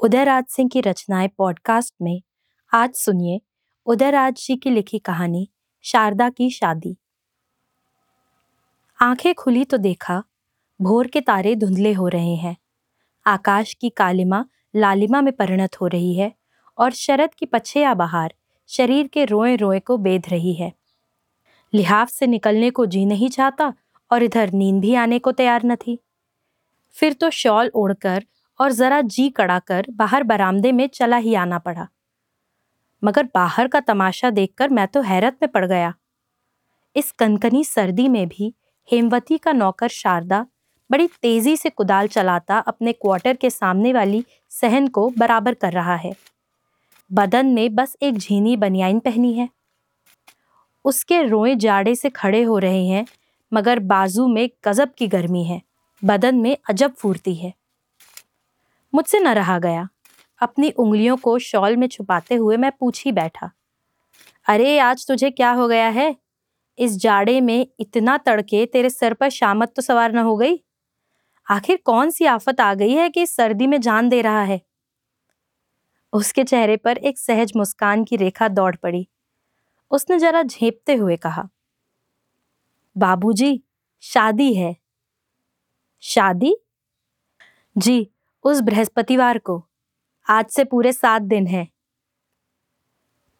उदयराज सिंह की रचनाएँ पॉडकास्ट में आज सुनिए उदयराज जी की लिखी कहानी, शारदा की शादी। आँखें खुली तो देखा, भोर के तारे धुंधले हो रहे हैं। आकाश की कालिमा लालिमा में परिणत हो रही है और शरद की पछया बहार शरीर के रोए रोए को बेध रही है। लिहाफ से निकलने को जी नहीं चाहता और इधर नींद भी आने को तैयार न थी। फिर तो शॉल ओढ़कर और जरा जी कड़ा कर बाहर बरामदे में चला ही आना पड़ा। मगर बाहर का तमाशा देखकर मैं तो हैरत में पड़ गया। इस कनकनी सर्दी में भी हेमवती का नौकर शारदा बड़ी तेज़ी से कुदाल चलाता अपने क्वार्टर के सामने वाली सहन को बराबर कर रहा है। बदन में बस एक झीनी बनियाइन पहनी है। उसके रोए जाड़े से खड़े हो रहे हैं, मगर बाजू में गजब की गर्मी है। बदन में अजब फूर्ती है। मुझसे न रहा गया। अपनी उंगलियों को शॉल में छुपाते हुए मैं पूछ ही बैठा। अरे, आज तुझे क्या हो गया है? इस जाड़े में इतना तड़के तेरे सर पर शामत तो सवार न हो गई? आखिर कौन सी आफत आ गई है कि इस सर्दी में जान दे रहा है? उसके चेहरे पर एक सहज मुस्कान की रेखा दौड़ पड़ी। उसने जरा झेपते हुए कहा, बाबूजी, शादी है। शादी? जी। उस बृहस्पतिवार को। आज से पूरे सात दिन है।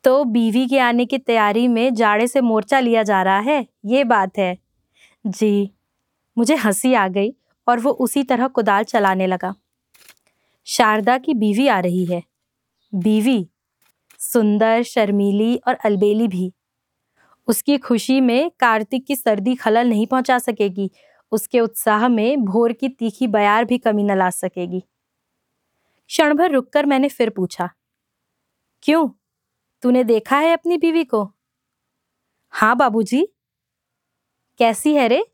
तो बीवी के आने की तैयारी में जाड़े से मोर्चा लिया जा रहा है, ये बात है। जी, मुझे हँसी आ गई और वो उसी तरह कुदाल चलाने लगा। शारदा की बीवी आ रही है। बीवी, सुंदर, शर्मीली और अलबेली भी। उसकी खुशी में कार्तिक की सर्दी खलल नहीं पहुँचा सकेगी, उसके उत्साह में भोर की तीखी बयार भी कमी न ला सकेगी। क्षण भर रुककर मैंने फिर पूछा, क्यों? तूने देखा है अपनी बीवी को? हाँ बाबूजी। कैसी है रे?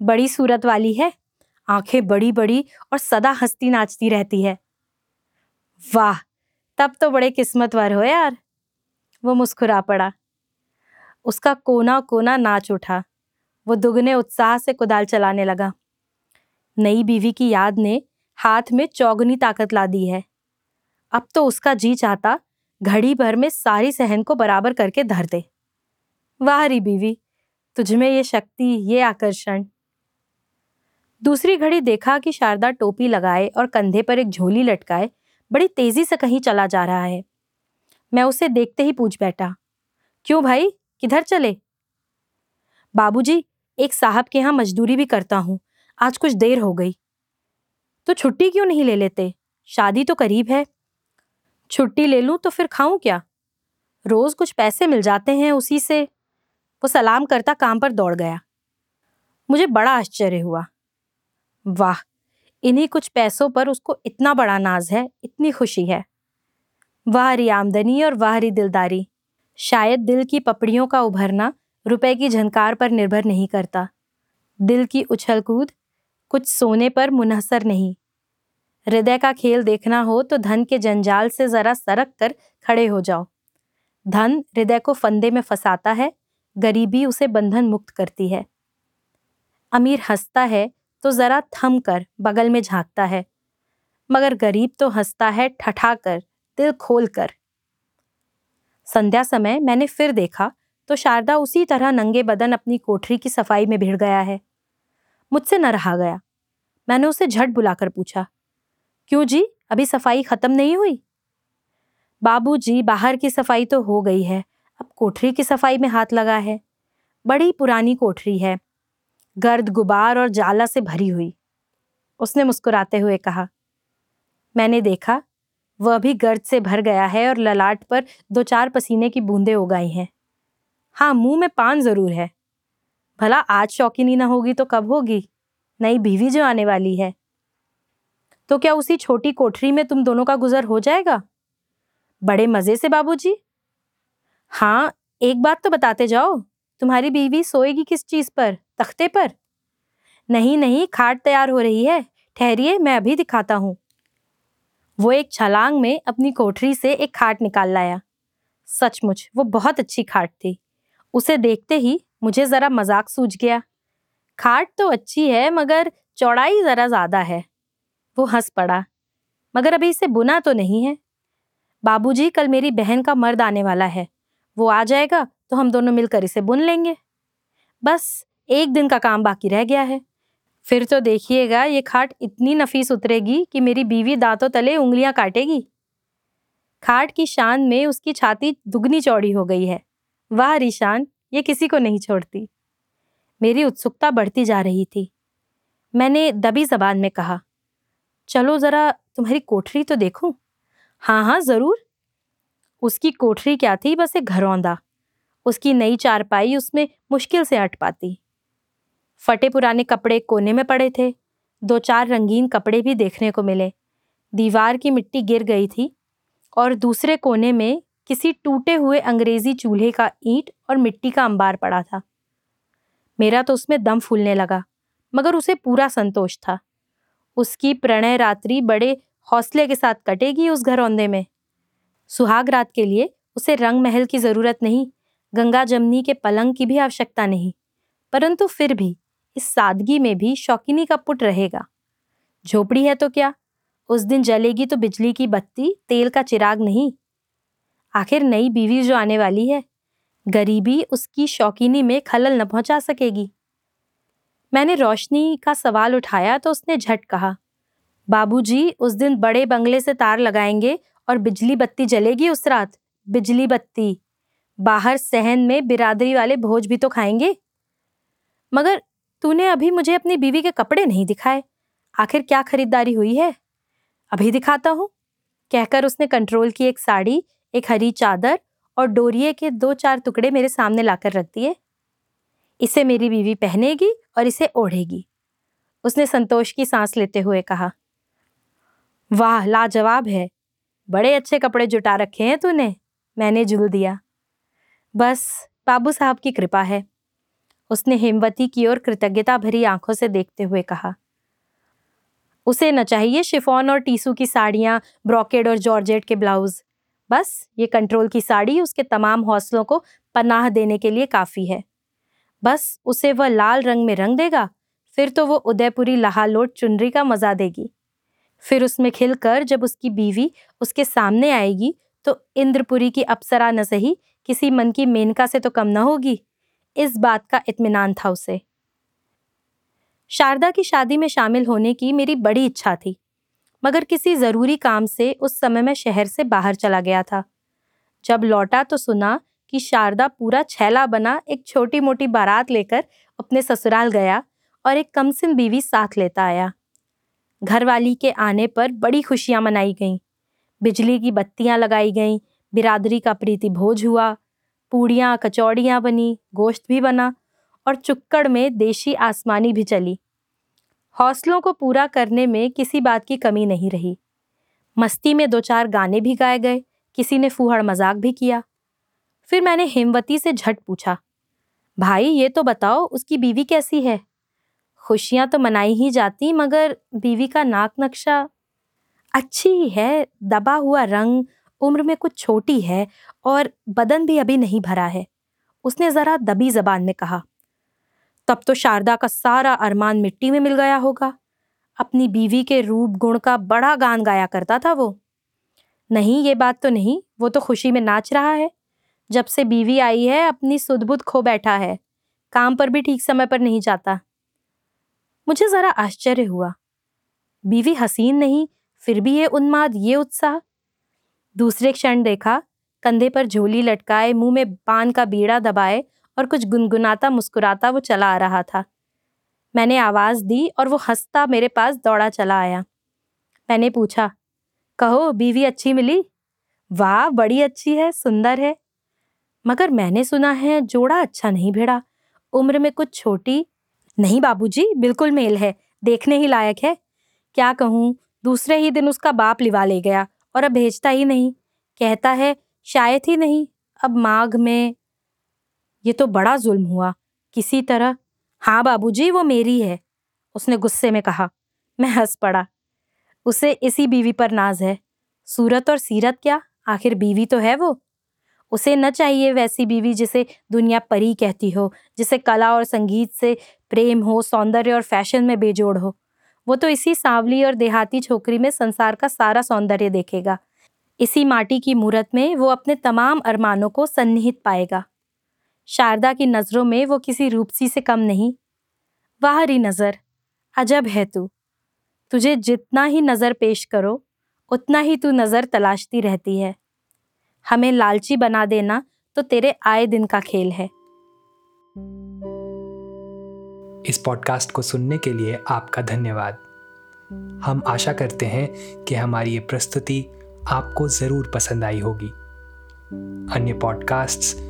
बड़ी सूरत वाली है, आँखें बड़ी बड़ी और सदा हंसती नाचती रहती है। वाह, तब तो बड़े किस्मतवर हो यार। वो मुस्कुरा पड़ा। उसका कोना कोना नाच उठा। वो दुगने उत्साह से कुदाल चलाने लगा। नई बीवी की याद ने हाथ में चौगनी ताकत ला दी है। अब तो उसका जी चाहता घड़ी भर में सारी सहन को बराबर करके धर दे। वाह री बीवी तुझमें ये शक्ति, ये आकर्षण। दूसरी घड़ी देखा कि शारदा टोपी लगाए और कंधे पर एक झोली लटकाए, बड़ी तेज़ी से कहीं चला जा रहा है। मैं उसे देखते ही पूछ बैठा, क्यों भाई, किधर चले? बाबूजी, एक साहब के यहाँ मजदूरी भी करता हूँ, आज कुछ देर हो गई। तो छुट्टी क्यों नहीं ले लेते? शादी तो करीब है। छुट्टी ले लूँ तो फिर खाऊं क्या? रोज कुछ पैसे मिल जाते हैं उसी से। वो सलाम करता काम पर दौड़ गया। मुझे बड़ा आश्चर्य हुआ। वाह, इन्हीं कुछ पैसों पर उसको इतना बड़ा नाज है, इतनी खुशी है। वाहरी आमदनी और वाहरी दिलदारी। शायद दिल की पपड़ियों का उभरना रुपए की झनकार पर निर्भर नहीं करता। दिल की उछल कूद कुछ सोने पर मुनहसर नहीं। हृदय का खेल देखना हो तो धन के जंजाल से जरा सरक कर खड़े हो जाओ। धन हृदय को फंदे में फंसाता है, गरीबी उसे बंधन मुक्त करती है। अमीर हंसता है तो जरा थम कर बगल में झांकता है, मगर गरीब तो हंसता है ठठा कर, दिल खोल कर। संध्या समय मैंने फिर देखा तो शारदा उसी तरह नंगे बदन अपनी कोठरी की सफ़ाई में भिड़ गया है। मुझसे न रहा गया। मैंने उसे झट बुलाकर पूछा, क्यों जी? अभी सफ़ाई खत्म नहीं हुई? बाबू जी, बाहर की सफ़ाई तो हो गई है। अब कोठरी की सफ़ाई में हाथ लगा है। बड़ी पुरानी कोठरी है। गर्द, गुबार और जाला से भरी हुई। उसने मुस्कुराते हुए कहा, मैंने देखा, वह भी गर्द से भर गया है और ललाट पर दो चार पसीने की बूंदें उगाई हैं। हाँ मुँह में पान ज़रूर है। भला आज शौकीनी ना होगी तो कब होगी? नई बीवी जो आने वाली है। तो क्या उसी छोटी कोठरी में तुम दोनों का गुजर हो जाएगा? बड़े मज़े से बाबूजी। हाँ एक बात तो बताते जाओ, तुम्हारी बीवी सोएगी किस चीज़ पर, तख्ते पर? नहीं नहीं, खाट तैयार हो रही है, ठहरिए, मैं अभी दिखाता हूँ। वो एक छलांग में अपनी कोठरी से एक खाट निकाल लाया। सचमुच, वो बहुत अच्छी खाट थी। उसे देखते ही मुझे जरा मज़ाक सूझ गया। खाट तो अच्छी है, मगर चौड़ाई जरा ज़्यादा है। वो हंस पड़ा। मगर अभी इसे बुना तो नहीं है। बाबूजी, कल मेरी बहन का मर्द आने वाला है। वो आ जाएगा तो हम दोनों मिलकर इसे बुन लेंगे। बस, एक दिन का काम बाकी रह गया है। फिर तो देखिएगा, ये खाट इतनी नफीस उतरेगी कि मेरी बीवी दांतों तले उंगलियाँ काटेगी। खाट की शान में उसकी छाती दुगनी चौड़ी हो गई है। वाह, रिशान। ये किसी को नहीं छोड़ती। मेरी उत्सुकता बढ़ती जा रही थी। मैंने दबी जबान में कहा, चलो जरा तुम्हारी कोठरी तो देखूँ? हाँ हाँ ज़रूर। उसकी कोठरी क्या थी? बस एक घरौंदा। उसकी नई चारपाई उसमें मुश्किल से अट पाती। फटे पुराने कपड़े कोने में पड़े थे। दो चार रंगीन कपड़े भी देखने को मिले। दीवार की मिट्टी गिर गई थी और दूसरे कोने में किसी टूटे हुए अंग्रेज़ी चूल्हे का ईंट और मिट्टी का अंबार पड़ा था। मेरा तो उसमें दम फूलने लगा, मगर उसे पूरा संतोष था। उसकी प्रणय रात्रि बड़े हौसले के साथ कटेगी उस घरौंदे में। सुहाग रात के लिए उसे रंग महल की ज़रूरत नहीं, गंगा जमनी के पलंग की भी आवश्यकता नहीं, परंतु फिर भी इस सादगी में भी शौकीनी का पुट रहेगा। झोपड़ी है तो क्या? उस दिन जलेगी तो बिजली की बत्ती, तेल का चिराग नहीं आखिर नई बीवी जो आने वाली है, गरीबी उसकी शौकीनी में खलल न पहुँचा सकेगी। मैंने रोशनी का सवाल उठाया तो उसने झट कहा, बाबूजी, उस दिन बड़े बंगले से तार लगाएँगे और बिजली बत्ती जलेगी उस रात, बिजली बत्ती। बाहर सहन में बिरादरी वाले भोज भी तो खाएँगे। मगर तूने अभी मुझे अपनी बीवी के कपड़े नहीं दिखाए, आखिर क्या खरीदारी हुई है? अभी दिखाता हूँ। कहकर उसने कंट्रोल की एक साड़ी एक हरी चादर और डोरिये के दो चार टुकड़े मेरे सामने लाकर रख दिए इसे मेरी बीवी पहनेगी और इसे ओढ़ेगी। उसने संतोष की सांस लेते हुए कहा, वाह, लाजवाब है। बड़े अच्छे कपड़े जुटा रखे हैं तूने। मैंने जुल दिया। बस, बाबू साहब की कृपा है। उसने हेमवती की ओर कृतज्ञता भरी आँखों से देखते हुए कहा, उसे न चाहिए शिफॉन और टीसू की साड़ियाँ, ब्रॉकेड और जॉर्जेट के ब्लाउज। बस, ये कंट्रोल की साड़ी उसके तमाम हौसलों को पनाह देने के लिए काफ़ी है। बस, उसे वह लाल रंग में रंग देगा, फिर तो वो उदयपुरी लहालोट चुनरी का मज़ा देगी। फिर उसमें खिलकर जब उसकी बीवी उसके सामने आएगी तो इंद्रपुरी की अप्सरा न सही, किसी मन की मेनका से तो कम न होगी। इस बात का इत्मीनान था उसे। शारदा की शादी में शामिल होने की मेरी बड़ी इच्छा थी। मगर किसी ज़रूरी काम से उस समय मैं शहर से बाहर चला गया था। जब लौटा तो सुना कि शारदा पूरा छैला बना, एक छोटी मोटी बारात लेकर अपने ससुराल गया और एक कमसिन बीवी साथ लेता आया। घरवाली के आने पर बड़ी खुशियाँ मनाई गईं। बिजली की बत्तियाँ लगाई गईं, बिरादरी का प्रीति भोज हुआ, पूड़ियाँ, कचौड़ियाँ बनी, गोश्त भी बना और चुक्कड़ में देशी आसमानी भी चली। हौसलों को पूरा करने में किसी बात की कमी नहीं रही। मस्ती में दो चार गाने भी गाए गए, किसी ने फूहड़ मज़ाक भी किया। फिर मैंने हेमवती से झट पूछा, भाई, ये तो बताओ, उसकी बीवी कैसी है? खुशियाँ तो मनाई ही जाती, मगर बीवी का नाक नक्शा अच्छी है, दबा हुआ रंग, उम्र में कुछ छोटी है और बदन भी अभी नहीं भरा है। उसने जरा दबी जबान में कहा तब तो शारदा का सारा अरमान मिट्टी में मिल गया होगा। अपनी बीवी के रूप गुण का बड़ा गान गाया करता था वो। नहीं, ये बात तो नहीं, वो तो खुशी में नाच रहा है। जब से बीवी आई है, अपनी सुदबुद खो बैठा है। काम पर भी ठीक समय पर नहीं जाता। मुझे जरा आश्चर्य हुआ। बीवी हसीन नहीं, फिर भी ये उन्माद, ये उत्साह। दूसरे क्षण देखा, कंधे पर झोली लटकाए, मुँह में पान का बीड़ा दबाए और कुछ गुनगुनाता मुस्कुराता वो चला आ रहा था। मैंने आवाज़ दी और वो हंसता मेरे पास दौड़ा चला आया। मैंने पूछा, कहो, बीवी अच्छी मिली? वाह, बड़ी अच्छी है, सुंदर है। मगर मैंने सुना है, जोड़ा अच्छा नहीं भिड़ा। उम्र में कुछ छोटी नहीं बाबूजी, बिल्कुल मेल है, देखने ही लायक है। क्या कहूँ, दूसरे ही दिन उसका बाप लिवा ले गया और अब भेजता ही नहीं। कहता है, शायद ही नहीं। अब माघ में ये तो बड़ा जुल्म हुआ। किसी तरह हाँ बाबूजी, वो मेरी है, उसने गुस्से में कहा। मैं हंस पड़ा। उसे इसी बीवी पर नाज है। सूरत और सीरत क्या? आखिर बीवी तो है वो। उसे न चाहिए वैसी बीवी जिसे दुनिया परी कहती हो, जिसे कला और संगीत से प्रेम हो, सौंदर्य और फ़ैशन में बेजोड़ हो। वो तो इसी सांवली और देहाती छोकरी में संसार का सारा सौंदर्य देखेगा। इसी माटी की मूरत में वो अपने तमाम अरमानों को सन्निहित पाएगा। शारदा की नज़रों में वो किसी रूपसी से कम नहीं। वाह री नज़र, अजब है तू। तुझे जितना ही नज़र पेश करो, उतना ही तू नज़र तलाशती रहती है। हमें लालची बना देना तो तेरे आए दिन का खेल है। इस पॉडकास्ट को सुनने के लिए आपका धन्यवाद। हम आशा करते हैं कि हमारी ये प्रस्तुति आपको ज़रूर पसंद आई होगी। अन्य पॉडकास्ट्स